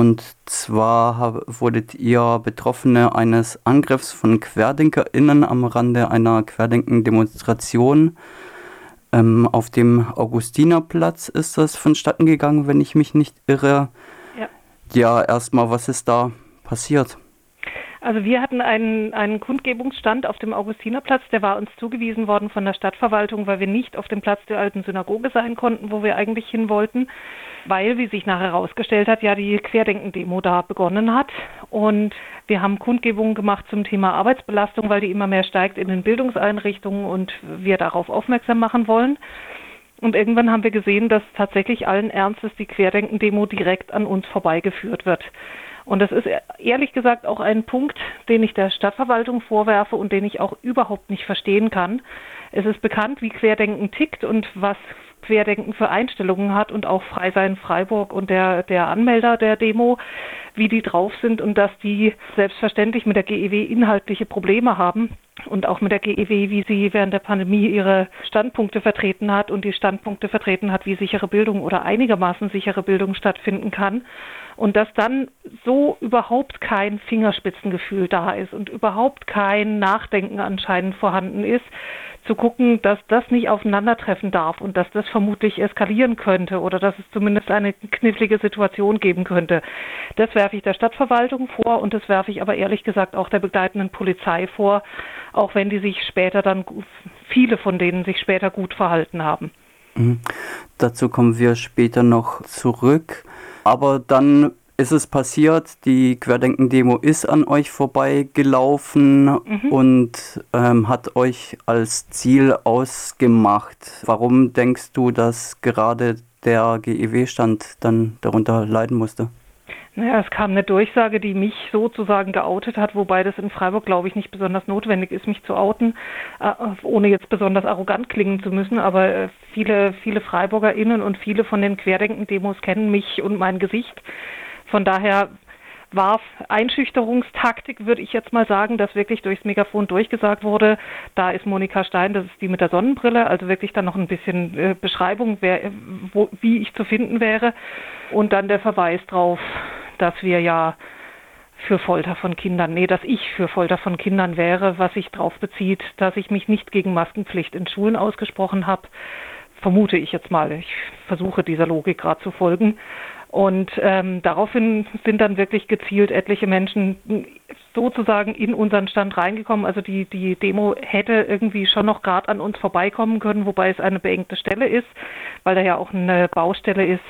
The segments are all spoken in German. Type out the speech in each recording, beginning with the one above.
Und zwar wurdet ihr Betroffene eines Angriffs von QuerdenkerInnen am Rande einer Querdenken-Demonstration. Ähm, auf dem Augustinerplatz ist das vonstatten gegangen, wenn ich mich nicht irre. Ja, ja erstmal, was ist da passiert? Also wir hatten einen, einen Kundgebungsstand auf dem Augustinerplatz, der war uns zugewiesen worden von der Stadtverwaltung, weil wir nicht auf dem Platz der alten Synagoge sein konnten, wo wir eigentlich hin wollten, weil, wie sich nachher herausgestellt hat, ja die Querdenken-Demo da begonnen hat. Und wir haben Kundgebungen gemacht zum Thema Arbeitsbelastung, weil die immer mehr steigt in den Bildungseinrichtungen und wir darauf aufmerksam machen wollen. Und irgendwann haben wir gesehen, dass tatsächlich allen Ernstes die Querdenken-Demo direkt an uns vorbeigeführt wird. Und das ist ehrlich gesagt auch ein Punkt, den ich der Stadtverwaltung vorwerfe und den ich auch überhaupt nicht verstehen kann. Es ist bekannt, wie Querdenken tickt und was Querdenken für Einstellungen hat und auch Freisein Freiburg und der, der Anmelder der Demo, wie die drauf sind und dass die selbstverständlich mit der GEW inhaltliche Probleme haben und auch mit der GEW, wie sie während der Pandemie ihre Standpunkte vertreten hat und die Standpunkte vertreten hat, wie sichere Bildung oder einigermaßen sichere Bildung stattfinden kann und dass dann so überhaupt kein Fingerspitzengefühl da ist und überhaupt kein Nachdenken anscheinend vorhanden ist, zu gucken, dass das nicht aufeinandertreffen darf und dass das vermutlich eskalieren könnte oder dass es zumindest eine knifflige Situation geben könnte. Das werfe ich der Stadtverwaltung vor und das werfe ich aber ehrlich gesagt auch der begleitenden Polizei vor, auch wenn die sich später dann, viele von denen sich später gut verhalten haben. Mhm. Dazu kommen wir später noch zurück. Aber dann ist es passiert, die Querdenken-Demo ist an euch vorbeigelaufen mhm. und ähm, hat euch als Ziel ausgemacht. Warum denkst du, dass gerade der GEW-Stand dann darunter leiden musste? Naja, es kam eine Durchsage, die mich sozusagen geoutet hat, wobei das in Freiburg, glaube ich, nicht besonders notwendig ist, mich zu outen, äh, ohne jetzt besonders arrogant klingen zu müssen. Aber äh, viele, viele FreiburgerInnen und viele von den Querdenken-Demos kennen mich und mein Gesicht. Von daher war Einschüchterungstaktik, würde ich jetzt mal sagen, dass wirklich durchs Megafon durchgesagt wurde, da ist Monika Stein, das ist die mit der Sonnenbrille, also wirklich dann noch ein bisschen äh, Beschreibung, wer, wo, wie ich zu finden wäre und dann der Verweis drauf, dass wir ja für Folter von Kindern, nee, dass ich für Folter von Kindern wäre, was sich darauf bezieht, dass ich mich nicht gegen Maskenpflicht in Schulen ausgesprochen habe, vermute ich jetzt mal. Ich versuche dieser Logik gerade zu folgen. Und ähm, daraufhin sind dann wirklich gezielt etliche Menschen sozusagen in unseren Stand reingekommen. Also die, die Demo hätte irgendwie schon noch gerade an uns vorbeikommen können, wobei es eine beengte Stelle ist, weil da ja auch eine Baustelle ist.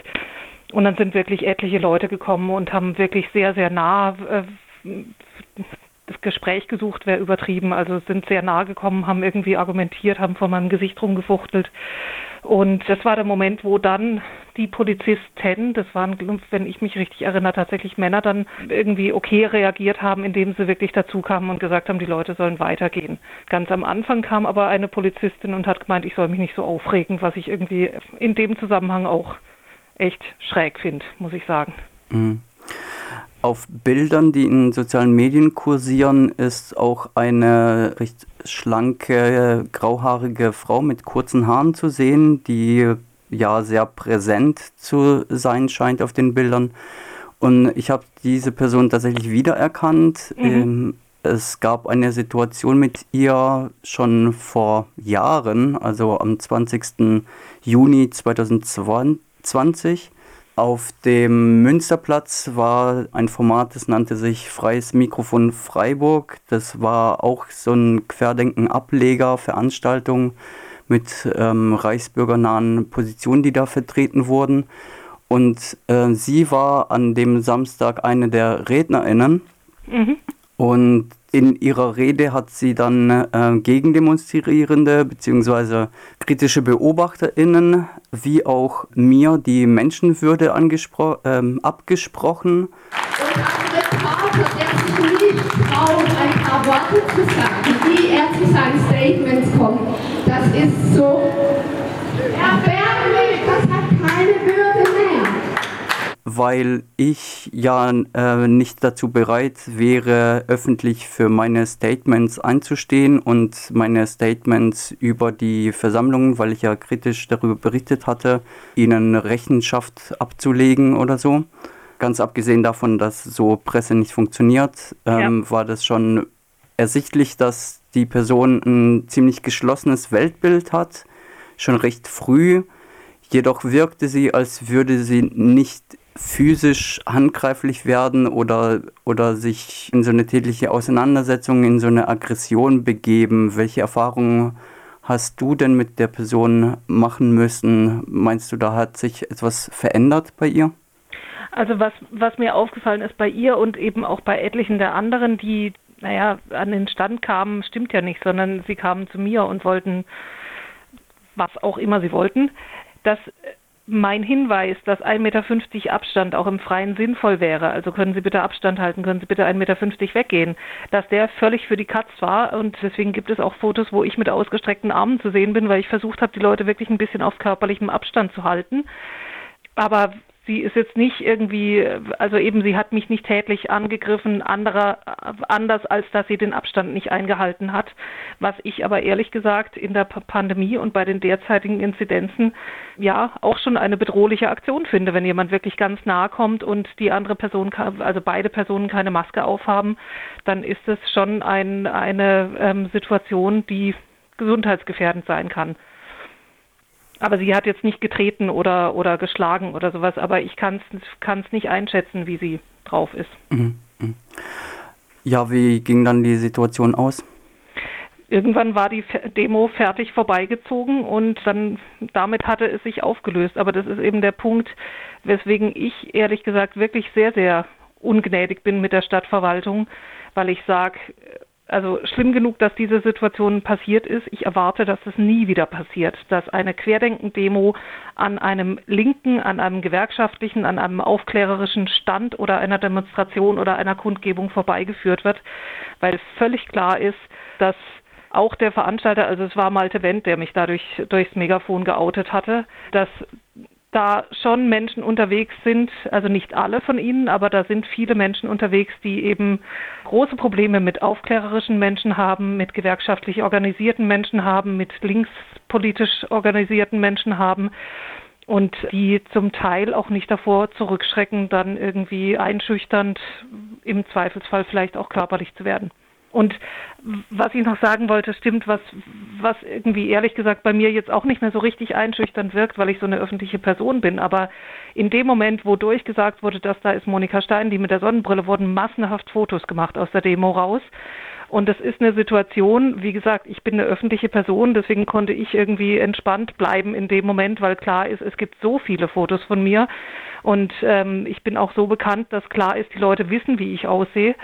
Und dann sind wirklich etliche Leute gekommen und haben wirklich sehr, sehr nah äh, das Gespräch gesucht, wäre übertrieben. Also sind sehr nah gekommen, haben irgendwie argumentiert, haben vor meinem Gesicht rumgefuchtelt. Und das war der Moment, wo dann die Polizisten, das waren, wenn ich mich richtig erinnere, tatsächlich Männer, dann irgendwie okay reagiert haben, indem sie wirklich dazu kamen und gesagt haben, die Leute sollen weitergehen. Ganz am Anfang kam aber eine Polizistin und hat gemeint, ich soll mich nicht so aufregen, was ich irgendwie in dem Zusammenhang auch echt schräg finde, muss ich sagen. Mhm. Auf Bildern, die in sozialen Medien kursieren, ist auch eine recht schlanke, grauhaarige Frau mit kurzen Haaren zu sehen, die ja sehr präsent zu sein scheint auf den Bildern. Und ich habe diese Person tatsächlich wiedererkannt. Mhm. Ähm, es gab eine Situation mit ihr schon vor Jahren, also am 20. Juni 2020 auf dem Münsterplatz war ein Format, das nannte sich Freies Mikrofon Freiburg. Das war auch so ein Querdenken-Ableger, Veranstaltung mit ähm, reichsbürgernahen Positionen, die da vertreten wurden. Und äh, sie war an dem Samstag eine der RednerInnen. Mhm. Und in ihrer Rede hat sie dann äh, Gegendemonstrierende bzw. kritische BeobachterInnen wie auch mir die Menschenwürde ähm, abgesprochen. Und an Reporter, der sich nicht traut, ein paar Worte zu sagen, wie er zu seinen Statements kommt, das ist so erbärmlich, das hat keine weil ich ja äh, nicht dazu bereit wäre, öffentlich für meine Statements einzustehen und meine Statements über die Versammlungen, weil ich ja kritisch darüber berichtet hatte, ihnen Rechenschaft abzulegen oder so. ganz abgesehen davon, dass so Presse nicht funktioniert, ähm, ja. war das schon ersichtlich, dass die Person ein ziemlich geschlossenes Weltbild hat, schon recht früh. Jedoch wirkte sie, als würde sie nicht physisch handgreiflich werden oder, oder sich in so eine tätliche Auseinandersetzung, in so eine Aggression begeben. Welche Erfahrungen hast du denn mit der Person machen müssen? Meinst du, da hat sich etwas verändert bei ihr? Also was, was mir aufgefallen ist bei ihr und eben auch bei etlichen der anderen, die, naja, an den Stand kamen, stimmt ja nicht, sondern sie kamen zu mir und wollten, was auch immer sie wollten, dass mein Hinweis, dass 1,50 Meter Abstand auch im Freien sinnvoll wäre, also können Sie bitte Abstand halten, können Sie bitte 1,50 Meter weggehen, dass der völlig für die Katz war und deswegen gibt es auch Fotos, wo ich mit ausgestreckten Armen zu sehen bin, weil ich versucht habe, die Leute wirklich ein bisschen auf körperlichem Abstand zu halten. Aber sie ist jetzt nicht irgendwie, also eben sie hat mich nicht tätlich angegriffen, anderer, anders als dass sie den Abstand nicht eingehalten hat, was ich aber ehrlich gesagt in der Pandemie und bei den derzeitigen Inzidenzen ja auch schon eine bedrohliche Aktion finde, wenn jemand wirklich ganz nahe kommt und die andere Person, also beide Personen keine Maske aufhaben, dann ist es schon ein, eine ähm, Situation, die gesundheitsgefährdend sein kann. Aber sie hat jetzt nicht getreten oder, oder geschlagen oder sowas, aber ich kann es nicht einschätzen, wie sie drauf ist. Mhm, mhm. Ja, wie ging dann die Situation aus? Irgendwann war die Demo fertig vorbeigezogen und dann damit hatte es sich aufgelöst. Aber das ist eben der Punkt, weswegen ich ehrlich gesagt wirklich sehr, sehr ungnädig bin mit der Stadtverwaltung, weil ich sage, also schlimm genug, dass diese Situation passiert ist. Ich erwarte, dass es nie wieder passiert, dass eine Querdenken-Demo an einem linken, an einem gewerkschaftlichen, an einem aufklärerischen Stand oder einer Demonstration oder einer Kundgebung vorbeigeführt wird, weil völlig klar ist, dass auch der Veranstalter, also es war Malte Wendt, der mich dadurch durchs Megafon geoutet hatte, dass da schon Menschen unterwegs sind, also nicht alle von ihnen, aber da sind viele Menschen unterwegs, die eben große Probleme mit aufklärerischen Menschen haben, mit gewerkschaftlich organisierten Menschen haben, mit linkspolitisch organisierten Menschen haben und die zum Teil auch nicht davor zurückschrecken, dann irgendwie einschüchternd, im Zweifelsfall vielleicht auch körperlich zu werden. Und was ich noch sagen wollte, stimmt, was, was irgendwie ehrlich gesagt bei mir jetzt auch nicht mehr so richtig einschüchternd wirkt, weil ich so eine öffentliche Person bin. Aber in dem Moment, wo durchgesagt wurde, dass da ist Monika Stein, die mit der Sonnenbrille, wurden massenhaft Fotos gemacht aus der Demo raus. Und das ist eine Situation, wie gesagt, ich bin eine öffentliche Person, deswegen konnte ich irgendwie entspannt bleiben in dem Moment, weil klar ist, es gibt so viele Fotos von mir. Und ähm, ich bin auch so bekannt, dass klar ist, die Leute wissen, wie ich aussehe.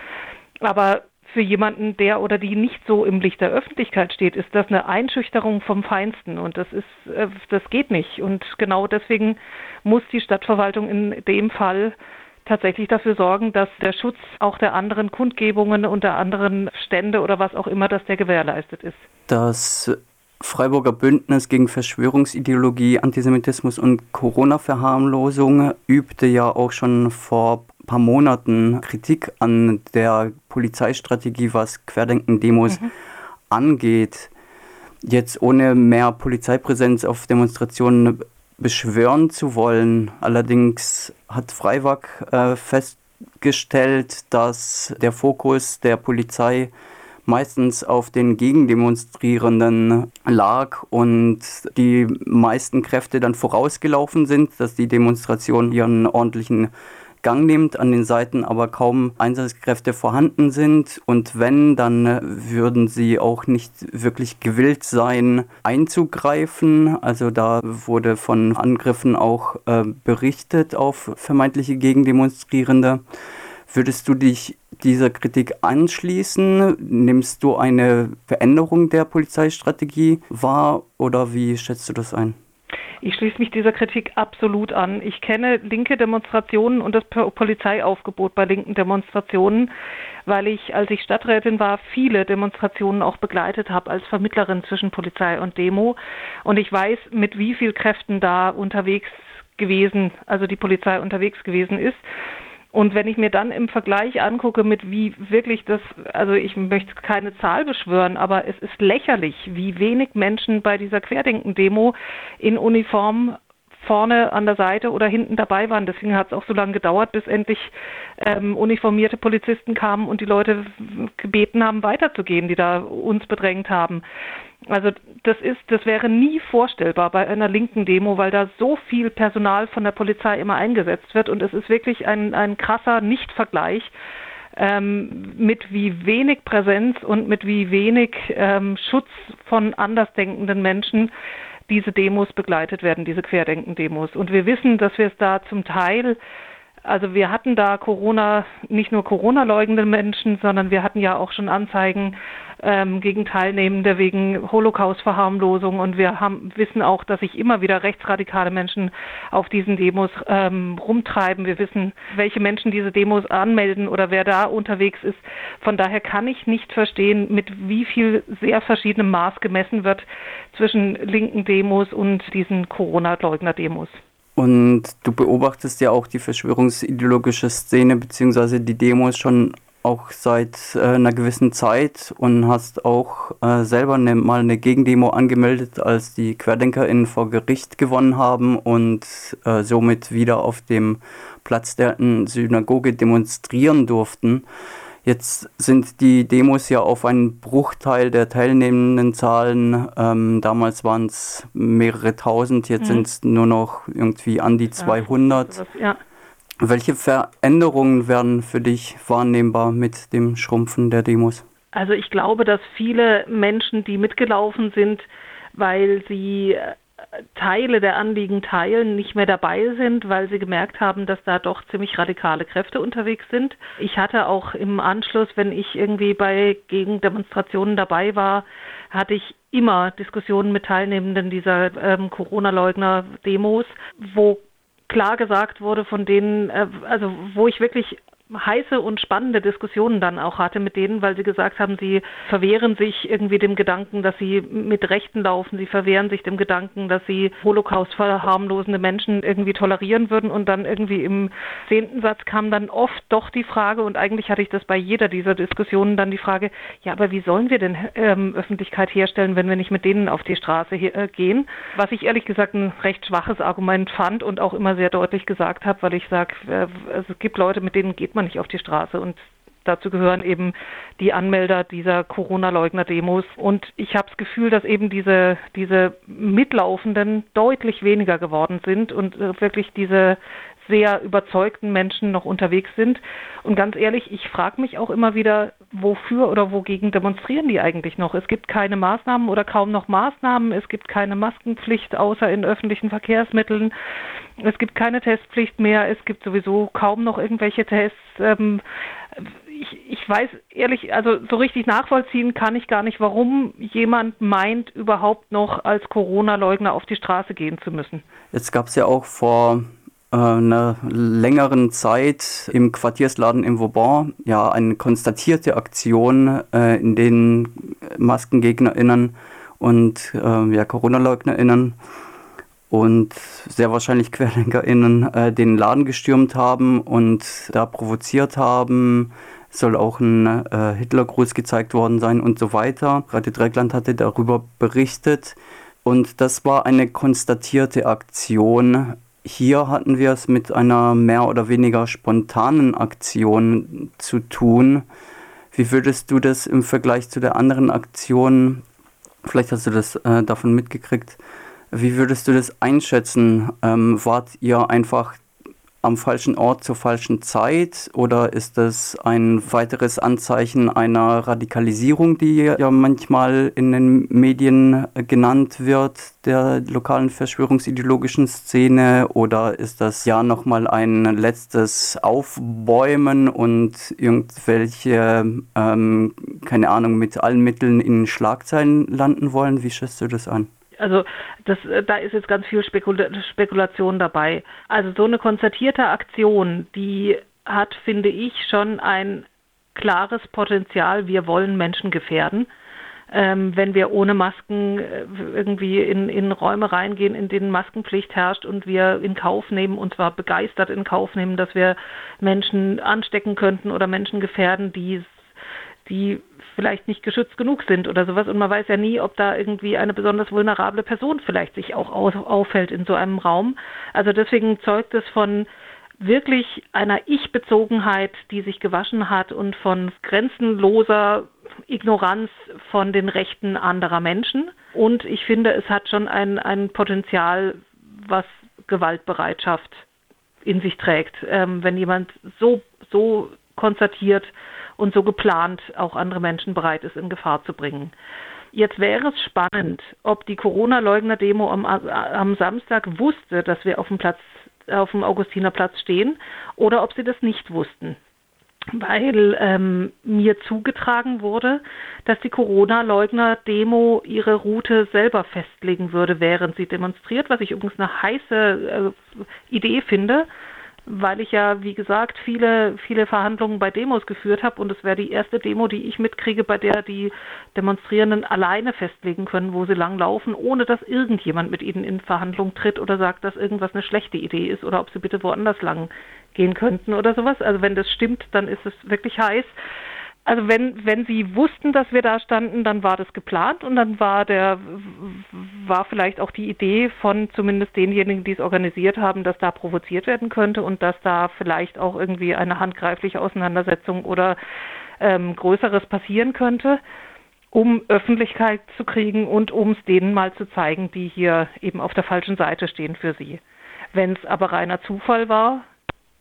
Aber für jemanden, der oder die nicht so im Licht der Öffentlichkeit steht, ist das eine Einschüchterung vom Feinsten und das ist, äh, das geht nicht. Und genau deswegen muss die Stadtverwaltung in dem Fall tatsächlich dafür sorgen, dass der Schutz auch der anderen Kundgebungen und der anderen Stände oder was auch immer, dass der gewährleistet ist. Das Freiburger Bündnis gegen Verschwörungsideologie, Antisemitismus und Corona-Verharmlosung übte ja auch schon vor paar Monaten Kritik an der Polizeistrategie, was Querdenken-Demos mhm. angeht. Jetzt ohne mehr Polizeipräsenz auf Demonstrationen beschwören zu wollen. Allerdings hat Freiwag äh, festgestellt, dass der Fokus der Polizei meistens auf den Gegendemonstrierenden lag und die meisten Kräfte dann vorausgelaufen sind, dass die Demonstration ihren ordentlichen Gang nimmt, an den Seiten aber kaum Einsatzkräfte vorhanden sind. Und wenn, dann würden sie auch nicht wirklich gewillt sein, einzugreifen. Also da wurde von Angriffen auch äh, berichtet auf vermeintliche Gegendemonstrierende. Würdest du dich dieser Kritik anschließen? Nimmst du eine Veränderung der Polizeistrategie wahr oder wie schätzt du das ein? Ich schließe mich dieser Kritik absolut an. Ich kenne linke Demonstrationen und das Polizeiaufgebot bei linken Demonstrationen, weil ich, als ich Stadträtin war, viele Demonstrationen auch begleitet habe als Vermittlerin zwischen Polizei und Demo. Und ich weiß, mit wie viel Kräften da unterwegs gewesen, also die Polizei unterwegs gewesen ist. Und wenn ich mir dann im Vergleich angucke, mit wie wirklich das, also ich möchte keine Zahl beschwören, aber es ist lächerlich, wie wenig Menschen bei dieser Querdenken-Demo in Uniform vorne an der Seite oder hinten dabei waren. Deswegen hat es auch so lange gedauert, bis endlich ähm, uniformierte Polizisten kamen und die Leute gebeten haben, weiterzugehen, die da uns bedrängt haben. Also das ist, das wäre nie vorstellbar bei einer linken Demo, weil da so viel Personal von der Polizei immer eingesetzt wird und es ist wirklich ein, ein krasser Nichtvergleich ähm, mit wie wenig Präsenz und mit wie wenig ähm, Schutz von andersdenkenden Menschen diese Demos begleitet werden, diese Querdenken-Demos. Und wir wissen, dass wir es da zum Teil also wir hatten da Corona, nicht nur Corona-leugnende Menschen, sondern wir hatten ja auch schon Anzeigen ähm, gegen Teilnehmende wegen Holocaust-Verharmlosung und wir haben, wissen auch, dass sich immer wieder rechtsradikale Menschen auf diesen Demos ähm, rumtreiben. Wir wissen, welche Menschen diese Demos anmelden oder wer da unterwegs ist. Von daher kann ich nicht verstehen, mit wie viel sehr verschiedenem Maß gemessen wird zwischen linken Demos und diesen Corona-Leugner-Demos. Und du beobachtest ja auch die verschwörungsideologische Szene bzw. die Demos schon auch seit äh, einer gewissen Zeit und hast auch äh, selber ne, mal eine Gegendemo angemeldet, als die QuerdenkerInnen vor Gericht gewonnen haben und äh, somit wieder auf dem Platz der Synagoge demonstrieren durften. Jetzt sind die Demos ja auf einen Bruchteil der teilnehmenden Zahlen. Ähm, damals waren es mehrere tausend, jetzt mhm. sind es nur noch irgendwie an die 200. Ja. Welche Veränderungen werden für dich wahrnehmbar mit dem Schrumpfen der Demos? Also ich glaube, dass viele Menschen, die mitgelaufen sind, weil sie Teile der Anliegen teilen, nicht mehr dabei sind, weil sie gemerkt haben, dass da doch ziemlich radikale Kräfte unterwegs sind. Ich hatte auch im Anschluss, wenn ich irgendwie bei Gegendemonstrationen dabei war, hatte ich immer Diskussionen mit Teilnehmenden dieser ähm, Corona-Leugner-Demos, wo klar gesagt wurde, von denen, äh, also wo ich wirklich heiße und spannende Diskussionen dann auch hatte mit denen, weil sie gesagt haben, sie verwehren sich irgendwie dem Gedanken, dass sie mit Rechten laufen, sie verwehren sich dem Gedanken, dass sie Holocaust verharmlosende Menschen irgendwie tolerieren würden und dann irgendwie im zehnten Satz kam dann oft doch die Frage und eigentlich hatte ich das bei jeder dieser Diskussionen dann die Frage, ja, aber wie sollen wir denn ähm, Öffentlichkeit herstellen, wenn wir nicht mit denen auf die Straße äh, gehen? Was ich ehrlich gesagt ein recht schwaches Argument fand und auch immer sehr deutlich gesagt habe, weil ich sage, äh, es gibt Leute, mit denen geht man nicht auf die Straße und dazu gehören eben die Anmelder dieser Corona-Leugner-Demos. Und ich habe das Gefühl, dass eben diese, diese Mitlaufenden deutlich weniger geworden sind und äh, wirklich diese sehr überzeugten Menschen noch unterwegs sind. Und ganz ehrlich, ich frage mich auch immer wieder, wofür oder wogegen demonstrieren die eigentlich noch? Es gibt keine Maßnahmen oder kaum noch Maßnahmen. Es gibt keine Maskenpflicht außer in öffentlichen Verkehrsmitteln. Es gibt keine Testpflicht mehr. Es gibt sowieso kaum noch irgendwelche Tests. Ähm, ich, ich weiß ehrlich, also so richtig nachvollziehen kann ich gar nicht, warum jemand meint, überhaupt noch als Corona-Leugner auf die Straße gehen zu müssen. Jetzt gab es ja auch vor einer längeren Zeit im Quartiersladen in Vauban ja eine konstatierte Aktion, äh, in denen MaskengegnerInnen und äh, ja, Corona-LeugnerInnen und sehr wahrscheinlich QuerdenkerInnen äh, den Laden gestürmt haben und da provoziert haben. Es soll auch ein äh, Hitlergruß gezeigt worden sein und so weiter. Radio Dreckland hatte darüber berichtet und das war eine konstatierte Aktion. Hier hatten wir es mit einer mehr oder weniger spontanen Aktion zu tun. Wie würdest du das im Vergleich zu der anderen Aktion, vielleicht hast du das äh, davon mitgekriegt, wie würdest du das einschätzen? Ähm, wart ihr einfach am falschen Ort zur falschen Zeit oder ist das ein weiteres Anzeichen einer Radikalisierung, die ja manchmal in den Medien genannt wird, der lokalen verschwörungsideologischen Szene oder ist das ja nochmal ein letztes Aufbäumen und irgendwelche, ähm, keine Ahnung, mit allen Mitteln in Schlagzeilen landen wollen? Wie schätzt du das an? Also das, äh, da ist jetzt ganz viel Spekula Spekulation dabei. Also so eine konzertierte Aktion, die hat, finde ich, schon ein klares Potenzial. Wir wollen Menschen gefährden. Ähm, wenn wir ohne Masken äh, irgendwie in, in Räume reingehen, in denen Maskenpflicht herrscht und wir in Kauf nehmen, und zwar begeistert in Kauf nehmen, dass wir Menschen anstecken könnten oder Menschen gefährden, die die vielleicht nicht geschützt genug sind oder sowas. Und man weiß ja nie, ob da irgendwie eine besonders vulnerable Person vielleicht sich auch auffällt in so einem Raum. Also deswegen zeugt es von wirklich einer Ich-Bezogenheit, die sich gewaschen hat und von grenzenloser Ignoranz von den Rechten anderer Menschen. Und ich finde, es hat schon ein, ein Potenzial, was Gewaltbereitschaft in sich trägt. Ähm, wenn jemand so, so konstatiert und so geplant auch andere Menschen bereit ist, in Gefahr zu bringen. Jetzt wäre es spannend, ob die Corona-Leugner-Demo am, am Samstag wusste, dass wir auf dem Platz auf dem Augustinerplatz stehen oder ob sie das nicht wussten. Weil ähm, mir zugetragen wurde, dass die Corona-Leugner-Demo ihre Route selber festlegen würde, während sie demonstriert, was ich übrigens eine heiße äh, Idee finde, weil ich ja, wie gesagt, viele, viele Verhandlungen bei Demos geführt habe und es wäre die erste Demo, die ich mitkriege, bei der die Demonstrierenden alleine festlegen können, wo sie lang laufen, ohne dass irgendjemand mit ihnen in Verhandlung tritt oder sagt, dass irgendwas eine schlechte Idee ist oder ob sie bitte woanders lang gehen könnten oder sowas. Also wenn das stimmt, dann ist es wirklich heiß. Also wenn, wenn sie wussten, dass wir da standen, dann war das geplant und dann war der, war vielleicht auch die Idee von zumindest denjenigen, die es organisiert haben, dass da provoziert werden könnte und dass da vielleicht auch irgendwie eine handgreifliche Auseinandersetzung oder ähm, Größeres passieren könnte, um Öffentlichkeit zu kriegen und um es denen mal zu zeigen, die hier eben auf der falschen Seite stehen für sie. Wenn es aber reiner Zufall war,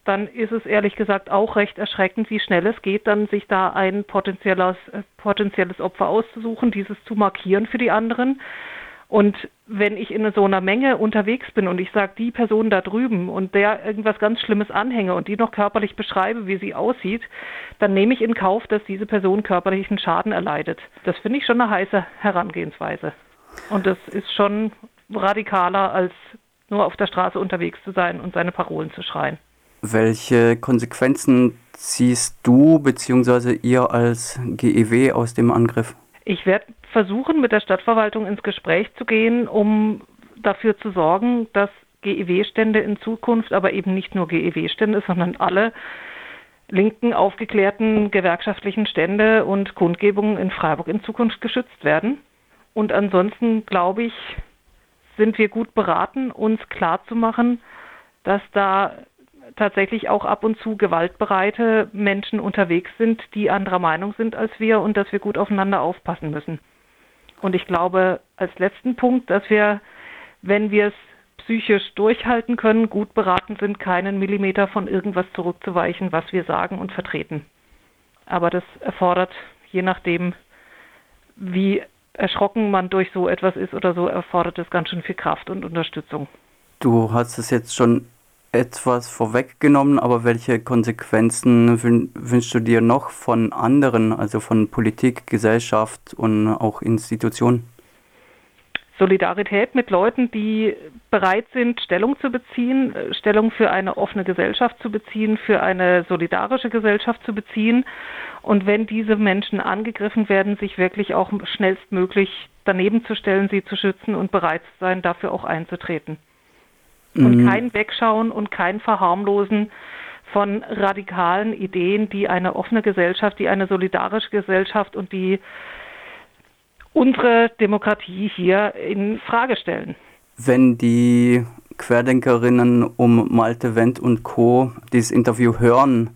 dann ist es ehrlich gesagt auch recht erschreckend, wie schnell es geht, dann sich da ein potenzielles, äh, potenzielles Opfer auszusuchen, dieses zu markieren für die anderen. Und wenn ich in so einer Menge unterwegs bin und ich sage, die Person da drüben und der irgendwas ganz Schlimmes anhänge und die noch körperlich beschreibe, wie sie aussieht, dann nehme ich in Kauf, dass diese Person körperlichen Schaden erleidet. Das finde ich schon eine heiße Herangehensweise. Und das ist schon radikaler, als nur auf der Straße unterwegs zu sein und seine Parolen zu schreien. Welche Konsequenzen ziehst du bzw. ihr als GEW aus dem Angriff? Ich werde versuchen, mit der Stadtverwaltung ins Gespräch zu gehen, um dafür zu sorgen, dass GEW-Stände in Zukunft, aber eben nicht nur GEW-Stände, sondern alle linken, aufgeklärten gewerkschaftlichen Stände und Kundgebungen in Freiburg in Zukunft geschützt werden. Und ansonsten, glaube ich, sind wir gut beraten, uns klarzumachen, dass da tatsächlich auch ab und zu gewaltbereite Menschen unterwegs sind, die anderer Meinung sind als wir und dass wir gut aufeinander aufpassen müssen. Und ich glaube als letzten Punkt, dass wir, wenn wir es psychisch durchhalten können, gut beraten sind, keinen Millimeter von irgendwas zurückzuweichen, was wir sagen und vertreten. Aber das erfordert, je nachdem, wie erschrocken man durch so etwas ist oder so, erfordert es ganz schön viel Kraft und Unterstützung. Du hast es jetzt schon etwas vorweggenommen, aber welche Konsequenzen wünschst du dir noch von anderen, also von Politik, Gesellschaft und auch Institutionen? Solidarität mit Leuten, die bereit sind, Stellung zu beziehen, äh, Stellung für eine offene Gesellschaft zu beziehen, für eine solidarische Gesellschaft zu beziehen. Und wenn diese Menschen angegriffen werden, sich wirklich auch schnellstmöglich daneben zu stellen, sie zu schützen und bereit zu sein, dafür auch einzutreten und mhm. kein Wegschauen und kein Verharmlosen von radikalen Ideen, die eine offene Gesellschaft, die eine solidarische Gesellschaft und die unsere Demokratie hier in Frage stellen. Wenn die Querdenkerinnen um Malte Wendt und Co. dieses Interview hören,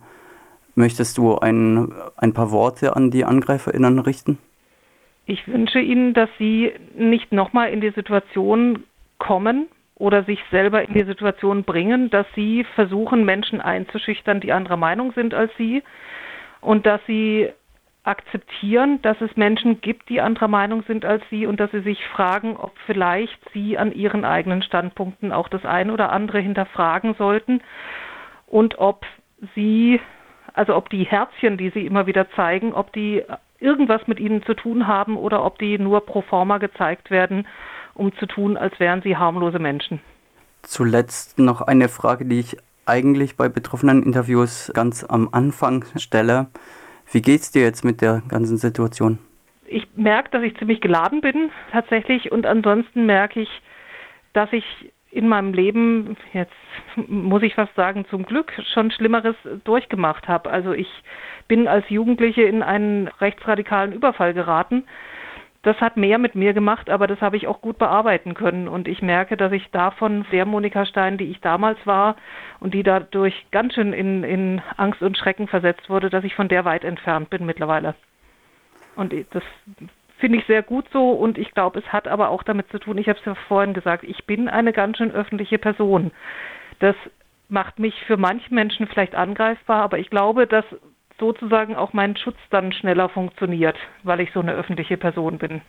möchtest du ein, ein paar Worte an die AngreiferInnen richten? Ich wünsche Ihnen, dass Sie nicht nochmal in die Situation kommen, oder sich selber in die Situation bringen, dass sie versuchen, Menschen einzuschüchtern, die anderer Meinung sind als sie. Und dass sie akzeptieren, dass es Menschen gibt, die anderer Meinung sind als sie. Und dass sie sich fragen, ob vielleicht sie an ihren eigenen Standpunkten auch das eine oder andere hinterfragen sollten. Und ob sie, also ob die Herzchen, die sie immer wieder zeigen, ob die irgendwas mit ihnen zu tun haben oder ob die nur pro forma gezeigt werden, um zu tun, als wären sie harmlose Menschen. Zuletzt noch eine Frage, die ich eigentlich bei betroffenen Interviews ganz am Anfang stelle. Wie geht es dir jetzt mit der ganzen Situation? Ich merke, dass ich ziemlich geladen bin tatsächlich und ansonsten merke ich, dass ich in meinem Leben, jetzt muss ich fast sagen, zum Glück schon Schlimmeres durchgemacht habe. Also ich bin als Jugendliche in einen rechtsradikalen Überfall geraten. Das hat mehr mit mir gemacht, aber das habe ich auch gut bearbeiten können. Und ich merke, dass ich davon der Monika Stein, die ich damals war und die dadurch ganz schön in, in Angst und Schrecken versetzt wurde, dass ich von der weit entfernt bin mittlerweile. Und das finde ich sehr gut so und ich glaube, es hat aber auch damit zu tun, ich habe es ja vorhin gesagt, ich bin eine ganz schön öffentliche Person. Das macht mich für manche Menschen vielleicht angreifbar, aber ich glaube, dass sozusagen auch mein Schutz dann schneller funktioniert, weil ich so eine öffentliche Person bin.